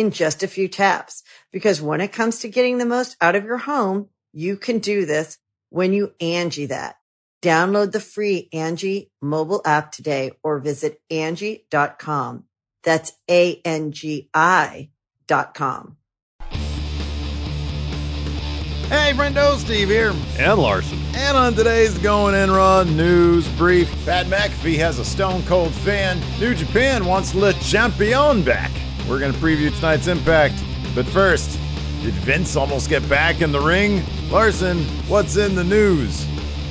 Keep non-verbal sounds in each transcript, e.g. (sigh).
in just a few taps. Because when it comes to getting the most out of your home, you can do this when you Angie that. Download the free Angie mobile app today or visit Angie.com. That's A-N-G-I dot com. Hey, friendo, Steve here. And Larson. And on today's Going In Raw news brief, Pat McAfee has a stone cold fan. New Japan wants Le Champion back. We're going to preview tonight's Impact. But first, did Vince almost get back in the ring? Larson, what's in the news?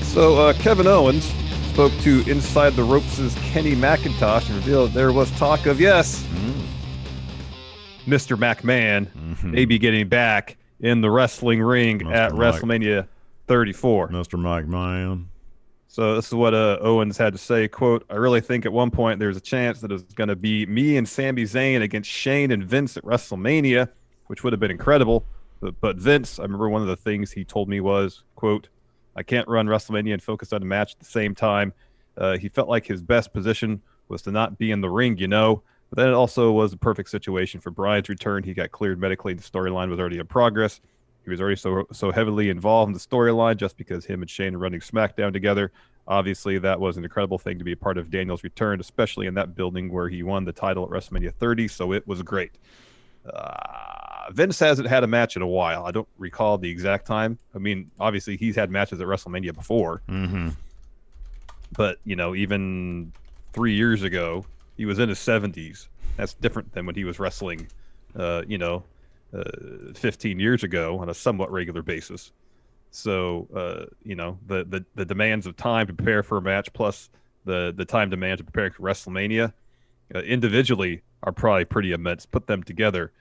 So, uh, Kevin Owens spoke to Inside the Ropes' Kenny McIntosh and revealed there was talk of, yes, mm. Mr. McMahon mm-hmm. maybe getting back in the wrestling ring Mr. at Mike. WrestleMania 34. Mr. McMahon. So this is what uh, Owens had to say. "Quote: I really think at one point there's a chance that it's going to be me and Sami Zayn against Shane and Vince at WrestleMania, which would have been incredible. But, but Vince, I remember one of the things he told me was, "Quote: I can't run WrestleMania and focus on a match at the same time." Uh, he felt like his best position was to not be in the ring, you know. But then it also was the perfect situation for Bryan's return. He got cleared medically. The storyline was already in progress. He was already so so heavily involved in the storyline just because him and Shane are running SmackDown together. Obviously, that was an incredible thing to be a part of Daniel's return, especially in that building where he won the title at WrestleMania 30. So it was great. Uh, Vince hasn't had a match in a while. I don't recall the exact time. I mean, obviously, he's had matches at WrestleMania before. Mm-hmm. But, you know, even three years ago, he was in his 70s. That's different than when he was wrestling, uh, you know, uh, 15 years ago on a somewhat regular basis. So uh, you know the, the the demands of time to prepare for a match plus the the time demand to prepare for WrestleMania uh, individually are probably pretty immense. Put them together,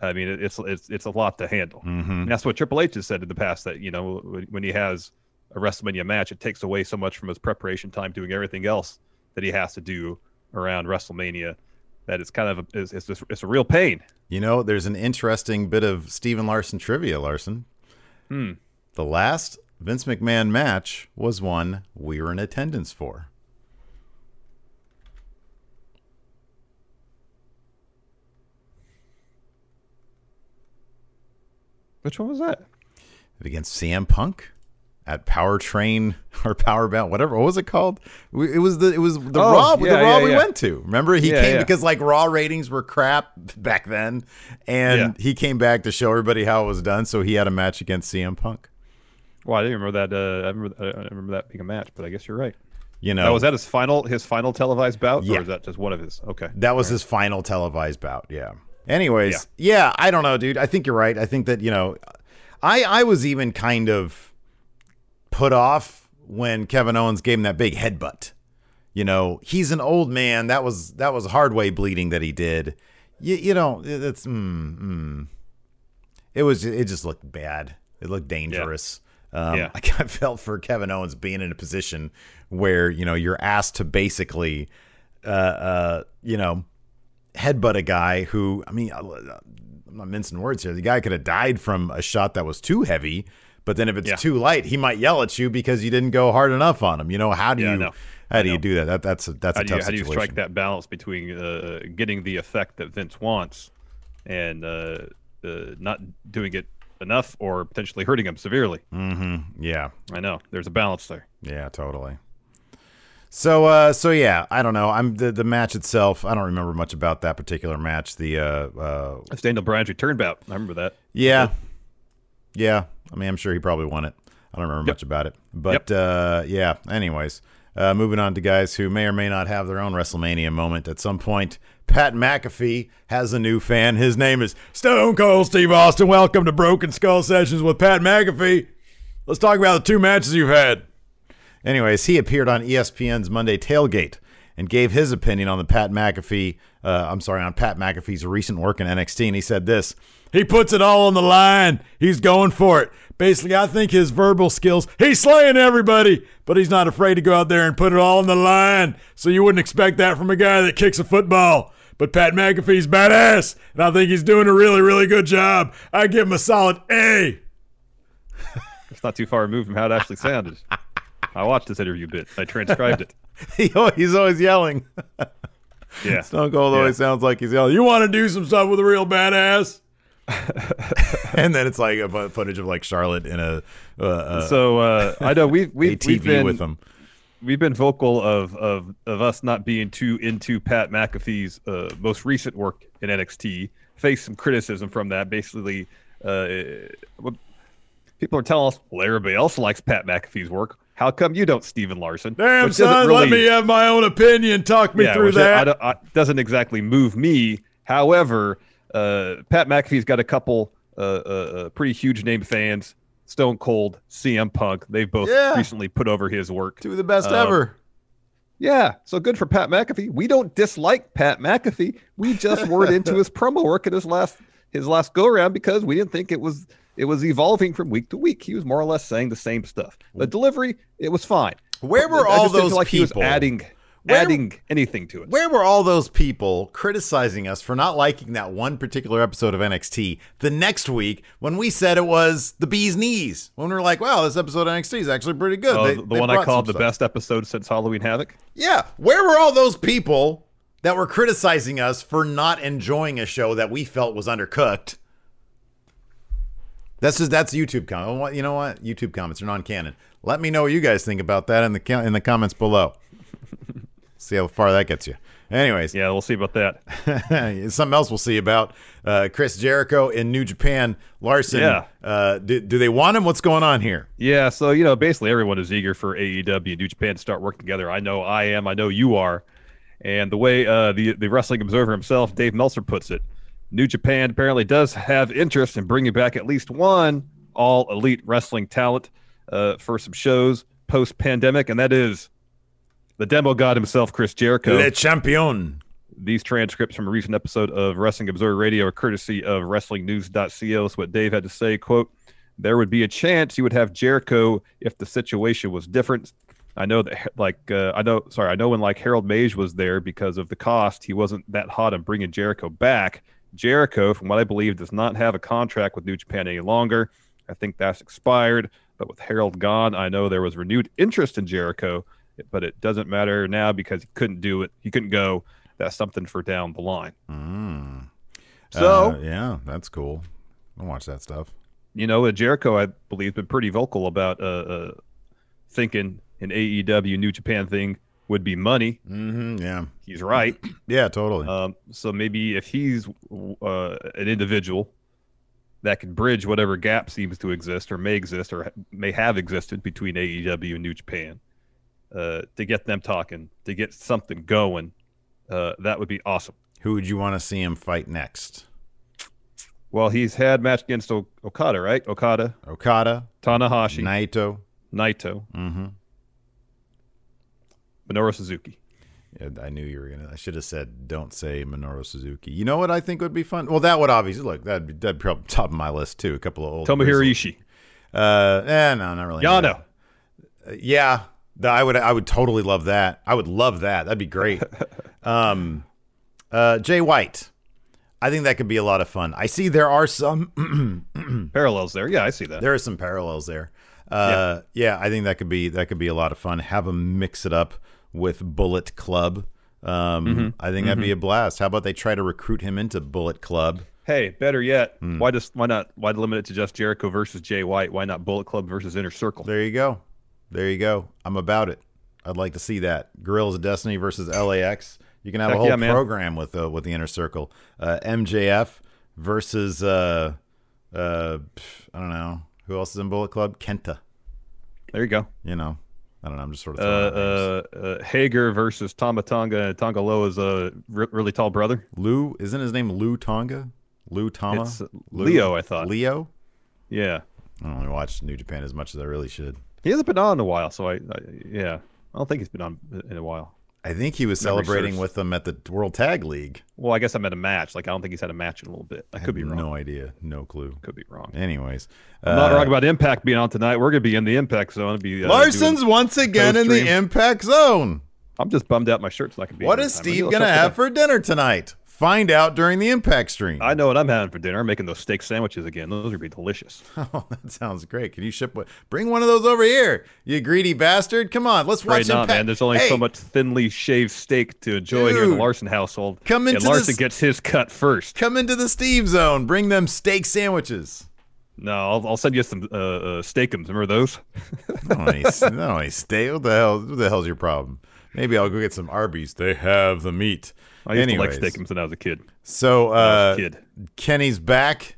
I mean it's it's it's a lot to handle. Mm-hmm. that's what Triple H has said in the past that you know when he has a WrestleMania match, it takes away so much from his preparation time doing everything else that he has to do around WrestleMania that it's kind of a, it's, it's, just, it's a real pain. You know, there's an interesting bit of Steve and Larson trivia, Larson. Hmm. The last Vince McMahon match was one we were in attendance for. Which one was that? Against CM Punk at Power Train (laughs) or Power Bound, whatever. What was it called? It was the it was the oh, Raw yeah, the Raw yeah, we yeah. went to. Remember he came because like Raw ratings were crap back then, and he came back to show everybody how it was done. So he had a match against CM Punk. Well, I didn't remember that. Uh, I remember I remember that being a match, but I guess you're right. You know, was that his final his final televised bout, or is that just one of his? Okay, that was right. his final televised bout. Yeah. Anyways, yeah, I don't know, dude. I think you're right. I think that you know, I I was even kind of put off when Kevin Owens gave him that big headbutt. You know, he's an old man. That was that was hard way bleeding that he did. You, you know, it's mm, mm. it was it just looked bad. It looked dangerous. Um, yeah. (laughs) I kind of felt for Kevin Owens being in a position where you know you're asked to basically, uh, uh, you know, headbutt a guy who I mean, I'm not mincing words here. The guy could have died from a shot that was too heavy but then if it's yeah. too light, he might yell at you because you didn't go hard enough on him. You know, how do yeah, you how do you do that? That that's a, that's how a tough you, How do you strike that balance between uh, getting the effect that Vince wants and uh, uh, not doing it enough or potentially hurting him severely? Mm-hmm. Yeah, I know. There's a balance there. Yeah, totally. So uh so yeah, I don't know. I'm the the match itself. I don't remember much about that particular match. The uh uh it's Daniel Bryan's return bout. I remember that. Yeah. Yeah. I mean, I'm sure he probably won it. I don't remember yep. much about it, but yep. uh, yeah. Anyways, uh, moving on to guys who may or may not have their own WrestleMania moment at some point. Pat McAfee has a new fan. His name is Stone Cold Steve Austin. Welcome to Broken Skull Sessions with Pat McAfee. Let's talk about the two matches you've had. Anyways, he appeared on ESPN's Monday Tailgate and gave his opinion on the Pat McAfee. Uh, I'm sorry, on Pat McAfee's recent work in NXT, and he said this: He puts it all on the line. He's going for it. Basically, I think his verbal skills, he's slaying everybody, but he's not afraid to go out there and put it all on the line. So you wouldn't expect that from a guy that kicks a football. But Pat McAfee's badass, and I think he's doing a really, really good job. I give him a solid A. it's not too far removed from how it actually sounded. (laughs) I watched this interview bit. I transcribed it. (laughs) he, he's always yelling. yeah. (laughs) Stone Cold always yeah. sounds like he's yelling. You want to do some stuff with a real badass? (laughs) and then it's like a footage of like Charlotte in a. Uh, uh, so uh, I know we've we've, we've been with them. We've been vocal of of of us not being too into Pat McAfee's uh, most recent work in NXT. Faced some criticism from that. Basically, uh, people are telling us, well, everybody else likes Pat McAfee's work. How come you don't, Steve and Larson? Damn, son, really, let me have my own opinion. Talk me yeah, through that. It, I, doesn't exactly move me. However, uh, Pat McAfee's got a couple uh, uh, uh, pretty huge name fans. Stone Cold, CM Punk. They've both yeah. recently put over his work. Two of the best um, ever. Yeah, so good for Pat McAfee. We don't dislike Pat McAfee. We just weren't (laughs) into his promo work at his last his last go around because we didn't think it was it was evolving from week to week. He was more or less saying the same stuff. The delivery, it was fine. Where were all those like people? adding where, adding anything to it. Where were all those people criticizing us for not liking that one particular episode of NXT the next week when we said it was the bee's knees? When we were like, wow, this episode of NXT is actually pretty good. Oh, they, the they one I called the stuff. best episode since Halloween Havoc? Yeah. Where were all those people that were criticizing us for not enjoying a show that we felt was undercooked? That's just that's YouTube comment. Oh, you know what? YouTube comments are non-canon. Let me know what you guys think about that in the in the comments below. See how far that gets you. Anyways, yeah, we'll see about that. (laughs) Something else we'll see about uh, Chris Jericho in New Japan. Larson, yeah. Uh, do, do they want him? What's going on here? Yeah, so you know, basically everyone is eager for AEW and New Japan to start working together. I know I am. I know you are. And the way uh, the the Wrestling Observer himself, Dave Meltzer, puts it, New Japan apparently does have interest in bringing back at least one all elite wrestling talent uh, for some shows post pandemic, and that is the demo god himself, Chris Jericho. Le champion. These transcripts from a recent episode of Wrestling Observer Radio are courtesy of WrestlingNews.co. That's what Dave had to say. Quote, there would be a chance you would have Jericho if the situation was different. I know that, like, uh, I know, sorry, I know when like Harold Meij was there because of the cost, he wasn't that hot on bringing Jericho back. Jericho, from what I believe, does not have a contract with New Japan any longer. I think that's expired. But with Harold gone, I know there was renewed interest in Jericho, but it doesn't matter now because he couldn't do it. He couldn't go. That's something for down the line. Mm. So, uh, yeah, that's cool. I'll watch that stuff. You know, Jericho, I believe, been pretty vocal about uh, uh, thinking an AEW New Japan thing would be money. Mm-hmm, yeah, he's right. (clears throat) yeah, totally. Um, so maybe if he's uh, an individual that can bridge whatever gap seems to exist or may exist or may have existed between AEW and New Japan, uh, to get them talking, to get something going, uh, that would be awesome. Who would you want to see him fight next? Well, he's had match against o- Okada, right? Okada, Okada, Tanahashi, Naito, Naito. Mm-hmm. Minoru Suzuki. Yeah, I knew you were gonna. I should have said, "Don't say Minoru Suzuki." You know what I think would be fun? Well, that would obviously look that'd be that'd probably top of my list too. A couple of old Tomohiro Ishii. Uh, eh, no, not really. Yano. Uh, yeah, I would. I would totally love that. I would love that. That'd be great. (laughs) um, uh, Jay White. I think that could be a lot of fun. I see there are some (clears throat) parallels there. Yeah, I see that. There are some parallels there. Uh, yeah. yeah, I think that could be that could be a lot of fun. Have them mix it up with Bullet Club. Um, mm-hmm. I think that'd mm-hmm. be a blast. How about they try to recruit him into Bullet Club? Hey, better yet, mm. why just why not why limit it to just Jericho versus Jay White? Why not Bullet Club versus Inner Circle? There you go, there you go. I'm about it. I'd like to see that Guerrillas of Destiny versus LAX. You can have Heck a whole yeah, program with uh, with the Inner Circle. Uh, MJF versus uh, uh, I don't know Who else is in Bullet Club? Kenta. There you go. You know, I don't know. I'm just sort of Uh, throwing out names. uh, uh, Hager versus Tama Tonga. Tongaloa's a r- really tall brother. Lou isn't his name Lou Tonga? Lou Tama? It's, Lou? Leo, I thought. Leo. Yeah, I don't really watch New Japan as much as I really should. He hasn't been on in a while, so I, I yeah, I don't think he's been on in a while. I think he was Memory celebrating serves. with them at the World Tag League. Well, I guess I'm at a match. Like I don't think he's had a match in a little bit. I could be wrong. No idea. No clue. Could be wrong. Anyways, I'm not uh, wrong about Impact being on tonight. We're gonna be in the Impact zone. Be uh, Larson's once again in the. Impact Zone. I'm just bummed out. My shirt's not gonna be. What is Steve gonna have for dinner tonight? Find out during the Impact stream. I know what I'm having for dinner. I'm making those steak sandwiches again. Those are gonna be delicious. (laughs) Oh, that sounds great. Can you ship one? Bring one of those over here, you greedy bastard. Come on, let's watch Right now, man. There's only Hey, so much thinly shaved steak to enjoy here in the Larson household. Come into and Larson this- gets his cut first. Come into the Steve Zone. Bring them steak sandwiches. No, I'll, I'll send you some uh, uh, steakums. Remember those? Don't any, any steak. What the hell? What the hell's your problem? Maybe I'll go get some Arby's. They have the meat. I used Anyways, to like steakums when I was a kid. So uh, a kid. Kenny's back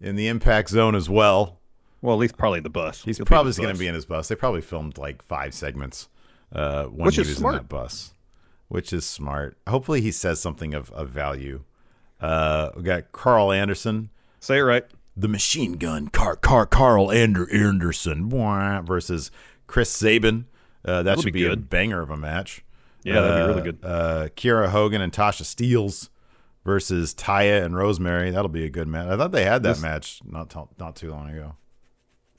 in the Impact Zone as well. Well, at least probably the bus. He's He'll probably going to be in his bus. They probably filmed like five segments uh, when Which he was smart. in that bus, which is smart. Hopefully, he says something of, of value. Uh, we got Karl Anderson, Say it right. the machine gun, Car, Car, Karl Ander, Anderson versus Chris Sabin. Uh, that That'll should be be, a banger of a match. Yeah, that'd be really Uh, good. Uh, Kiera Hogan and Tasha Steelz versus Taya and Rosemary. That'll be a good match. I thought they had that This- match not t- not too long ago.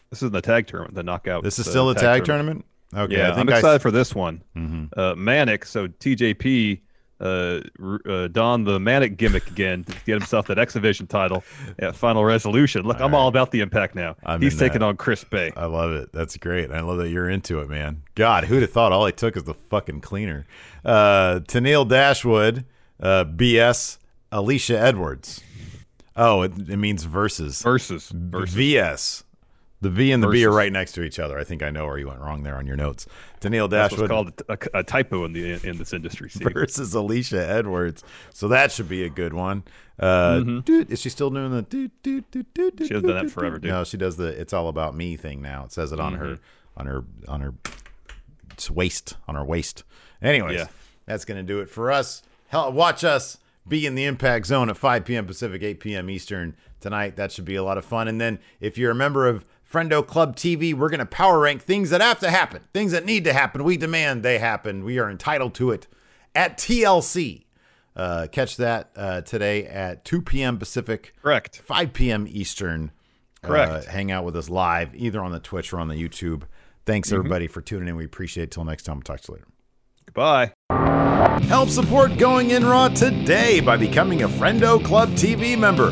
This is the tag tournament, the knockout. This is uh, still a tag tournament. Okay, Yeah, I think I'm I- excited for this one. Mhm. Uh, Manik, so TJP uh, uh, donned the Manik gimmick again to get himself that X Division title at Final Resolution. Look, I'm all about the Impact now. I'm He's taking that. on Chris Bey. I love it. That's great. I love that you're into it, man. God, who'd have thought all he took is the fucking cleaner? Uh, Tennille Dashwood, uh, BS, Alicia Edwards. Oh, it, it means versus. versus versus. VS. The V and the B are right next to each other. I think I know where you went wrong there on your notes. What's Dashwood called a, a typo in the in this industry. Steve. versus Alicia Edwards. So that should be a good one. Uh, dude, is she still doing the? Mm-hmm. She hasn't done that forever, dude. No, she does the "It's all about me" thing now. It says it on her, Mm-hmm. on her, on her it's waist, on her waist. Anyways, Yeah. that's gonna do it for us. Hell, watch us be in the Impact Zone at 5 p.m. Pacific, 8 p.m. Eastern tonight. That should be a lot of fun. And then if you're a member of Friendo Club TV, we're gonna power rank things that have to happen, things that need to happen. We demand they happen. We are entitled to it at TLC. Uh, catch that uh, today at 2 p.m. Pacific, Correct. 5 p.m. Eastern. Correct. Uh, hang out with us live, either on the Twitch or on the YouTube. Thanks, everybody, for tuning in. We appreciate it. Till next time, we'll talk to you later. Goodbye. Help support Going In Raw today by becoming a Friendo Club TV member.